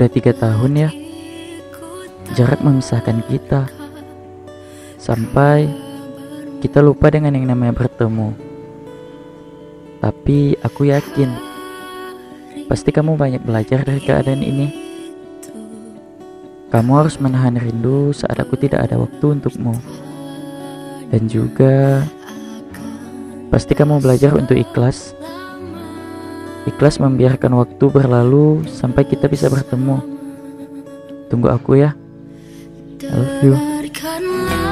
Udah tiga tahun ya Jarak memisahkan kita. Sampai kita lupa dengan yang namanya bertemu. Tapi aku yakin Pasti kamu banyak belajar dari keadaan ini. Kamu harus menahan rindu saat aku tidak ada waktu untukmu. Dan juga Pasti kamu belajar untuk ikhlas Ikhlas membiarkan waktu berlalu sampai kita bisa bertemu. Tunggu aku ya. I love you.